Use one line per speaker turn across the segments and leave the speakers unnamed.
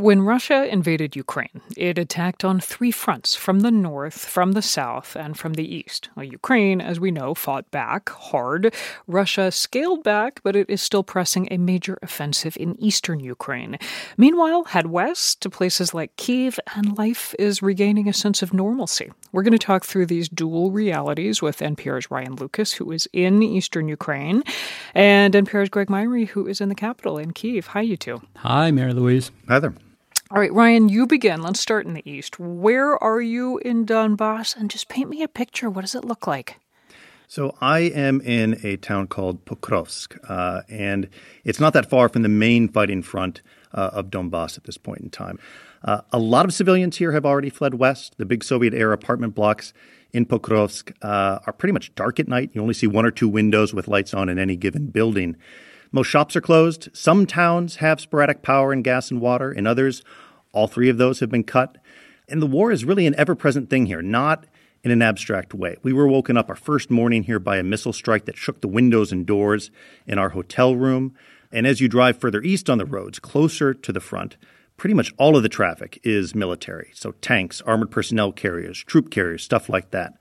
When Russia invaded Ukraine, it attacked on three fronts from the north, from the south, and from the east. Well, Ukraine, as we know, fought back hard. Russia scaled back, but it is still pressing a major offensive in eastern Ukraine. Meanwhile, head west to places like Kiev, and life is regaining a sense of normalcy. We're going to talk through these dual realities with NPR's Ryan Lucas, who is in eastern Ukraine, and NPR's Greg Myre, who is in the capital in Kiev. Hi, you two.
Hi, Mary Louise.
Hi there.
All right, Ryan, you begin. Let's start in the east. Where are you in Donbass? And just paint me a picture. What does it look like?
So I am in a town called Pokrovsk, uh, and it's not that far from the main fighting front uh, of Donbass at this point in time. Uh, a lot of civilians here have already fled west. The big Soviet-era apartment blocks in Pokrovsk uh, are pretty much dark at night. You only see one or two windows with lights on in any given building. Most shops are closed. Some towns have sporadic power and gas and water. In others, all three of those have been cut. And the war is really an ever present thing here, not in an abstract way. We were woken up our first morning here by a missile strike that shook the windows and doors in our hotel room. And as you drive further east on the roads, closer to the front, pretty much all of the traffic is military. So tanks, armored personnel carriers, troop carriers, stuff like that.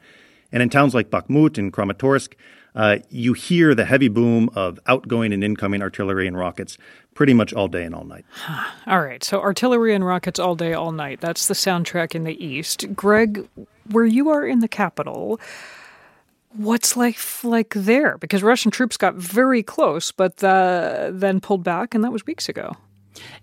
And in towns like Bakhmut and Kramatorsk, uh, you hear the heavy boom of outgoing and incoming artillery and rockets pretty much all day and all night.
all right. So, artillery and rockets all day, all night. That's the soundtrack in the East. Greg, where you are in the capital, what's life like there? Because Russian troops got very close, but uh, then pulled back, and that was weeks ago.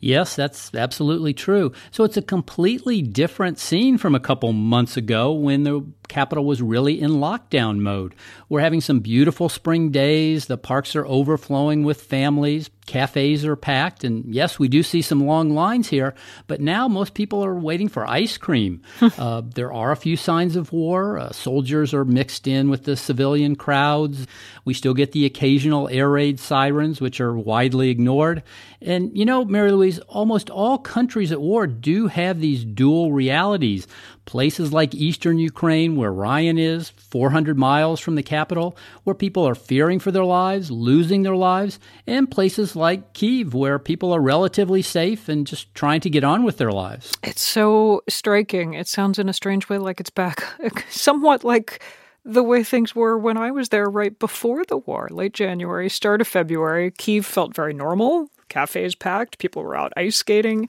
Yes, that's absolutely true. So it's a completely different scene from a couple months ago when the capital was really in lockdown mode. We're having some beautiful spring days. The parks are overflowing with families. Cafes are packed. And yes, we do see some long lines here, but now most people are waiting for ice cream. uh, there are a few signs of war. Uh, soldiers are mixed in with the civilian crowds. We still get the occasional air raid sirens, which are widely ignored. And, you know, Mary Louise, almost all countries at war do have these dual realities. Places like eastern Ukraine, where Ryan is, 400 miles from the capital, where people are fearing for their lives, losing their lives, and places like Kiev, where people are relatively safe and just trying to get on with their lives.
It's so striking. It sounds in a strange way like it's back, somewhat like the way things were when I was there right before the war, late January, start of February. Kiev felt very normal. Cafes packed, people were out ice skating.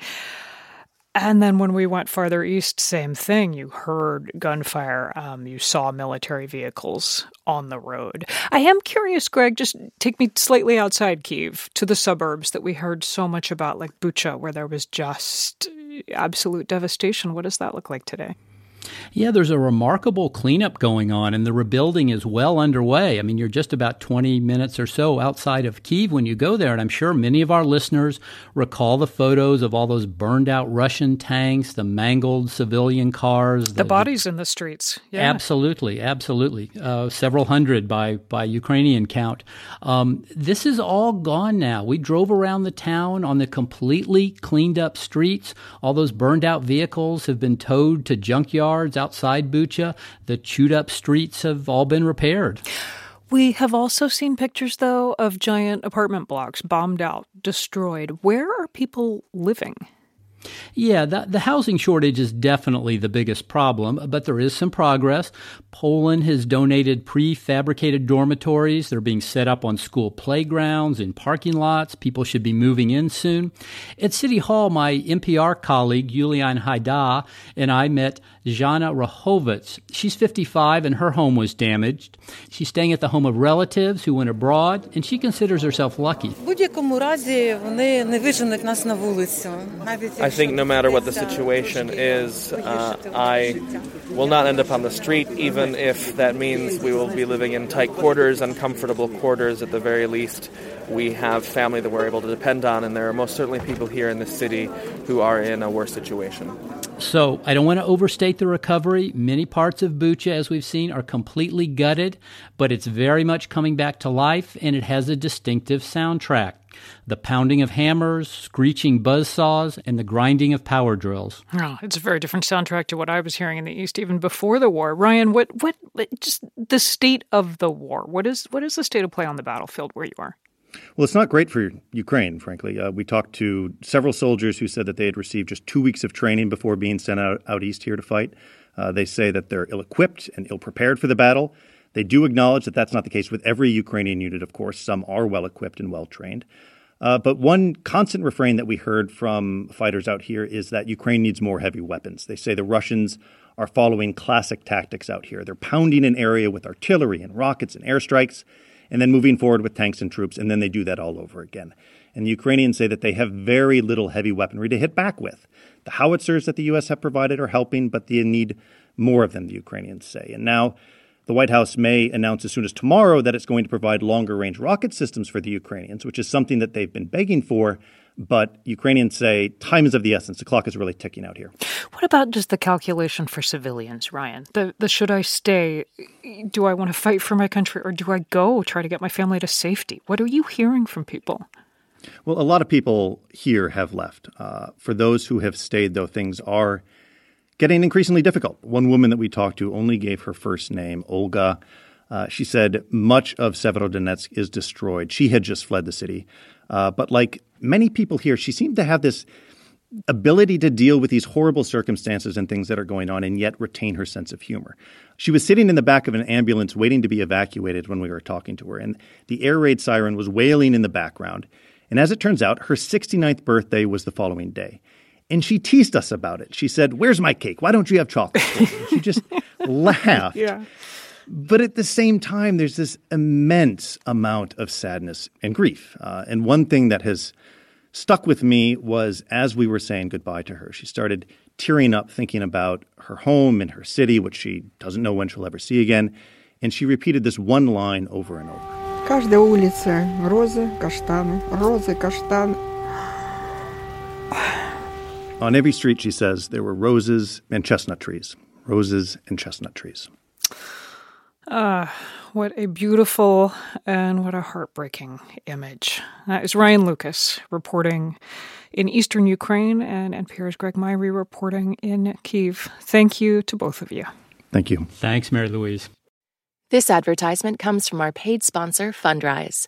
And then when we went farther east, same thing. You heard gunfire. Um, you saw military vehicles on the road. I am curious, Greg, just take me slightly outside Kiev to the suburbs that we heard so much about, like Bucha, where there was just absolute devastation. What does that look like today?
Yeah, there's a remarkable cleanup going on, and the rebuilding is well underway. I mean, you're just about 20 minutes or so outside of Kiev when you go there, and I'm sure many of our listeners recall the photos of all those burned out Russian tanks, the mangled civilian cars,
the, the bodies in the streets.
Yeah. Absolutely, absolutely. Uh, several hundred by, by Ukrainian count. Um, this is all gone now. We drove around the town on the completely cleaned up streets. All those burned out vehicles have been towed to junkyards outside Bucha. The chewed up streets have all been repaired.
We have also seen pictures, though, of giant apartment blocks bombed out, destroyed. Where are people living?
Yeah, the, the housing shortage is definitely the biggest problem, but there is some progress. Poland has donated prefabricated dormitories. They're being set up on school playgrounds, in parking lots. People should be moving in soon. At City Hall, my NPR colleague, Julian Hayda, and I met Jana Rahovitz. She's 55 and her home was damaged. She's staying at the home of relatives who went abroad, and she considers herself lucky.
Think no matter what the situation is, uh, I will not end up on the street, even if that means we will be living in tight quarters, uncomfortable quarters at the very least. We have family that we're able to depend on, and there are most certainly people here in the city who are in a worse situation.
So I don't want to overstate the recovery. Many parts of Bucha, as we've seen, are completely gutted, but it's very much coming back to life, and it has a distinctive soundtrack. The pounding of hammers, screeching buzz saws, and the grinding of power drills.
Oh, it's a very different soundtrack to what I was hearing in the East even before the war. Ryan, what, what, just the state of the war? What is, what is the state of play on the battlefield where you are?
Well, it's not great for Ukraine, frankly. Uh, we talked to several soldiers who said that they had received just two weeks of training before being sent out, out east here to fight. Uh, they say that they're ill equipped and ill prepared for the battle. They do acknowledge that that's not the case with every Ukrainian unit, of course. Some are well equipped and well trained. Uh, but one constant refrain that we heard from fighters out here is that Ukraine needs more heavy weapons. They say the Russians are following classic tactics out here. They're pounding an area with artillery and rockets and airstrikes and then moving forward with tanks and troops, and then they do that all over again. And the Ukrainians say that they have very little heavy weaponry to hit back with. The howitzers that the U.S. have provided are helping, but they need more of them, the Ukrainians say. And now the White House may announce as soon as tomorrow that it's going to provide longer range rocket systems for the Ukrainians, which is something that they've been begging for. But Ukrainians say time is of the essence. The clock is really ticking out here.
What about just the calculation for civilians, Ryan? The, the should I stay? Do I want to fight for my country or do I go try to get my family to safety? What are you hearing from people?
Well, a lot of people here have left. Uh, for those who have stayed, though, things are getting increasingly difficult. One woman that we talked to only gave her first name, Olga. Uh, she said much of Severodonetsk is destroyed. She had just fled the city. Uh, but like many people here, she seemed to have this ability to deal with these horrible circumstances and things that are going on and yet retain her sense of humor. She was sitting in the back of an ambulance waiting to be evacuated when we were talking to her, and the air raid siren was wailing in the background. And as it turns out, her 69th birthday was the following day. And she teased us about it. She said, Where's my cake? Why don't you have chocolate? she just laughed.
Yeah.
But at the same time, there's this immense amount of sadness and grief. Uh, and one thing that has stuck with me was as we were saying goodbye to her, she started tearing up thinking about her home and her city, which she doesn't know when she'll ever see again. And she repeated this one line over and over.
Каждая улица розы, каштаны, розы, каштаны.
On every street, she says, there were roses and chestnut trees. Roses and chestnut trees.
Ah, what a beautiful and what a heartbreaking image. That is Ryan Lucas reporting in eastern Ukraine and NPR's Greg Myre reporting in Kiev. Thank you to both of you.
Thank you.
Thanks, Mary Louise.
This advertisement comes from our paid sponsor, Fundrise.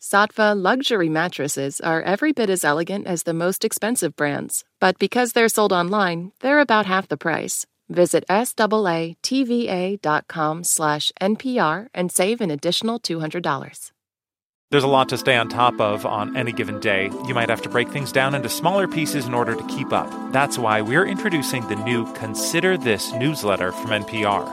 Saatva luxury mattresses are every bit as elegant as the most expensive brands, but because they're sold online, they're about half the price. Visit SAATVA.com slash NPR and save an additional $200.
There's a lot to stay on top of on any given day. You might have to break things down into smaller pieces in order to keep up. That's why we're introducing the new Consider This newsletter from NPR.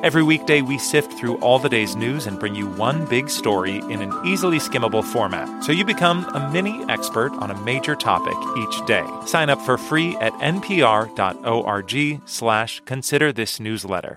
Every weekday, we sift through all the day's news and bring you one big story in an easily skimmable format, so you become a mini expert on a major topic each day. Sign up for free at npr.org slash consider this newsletter.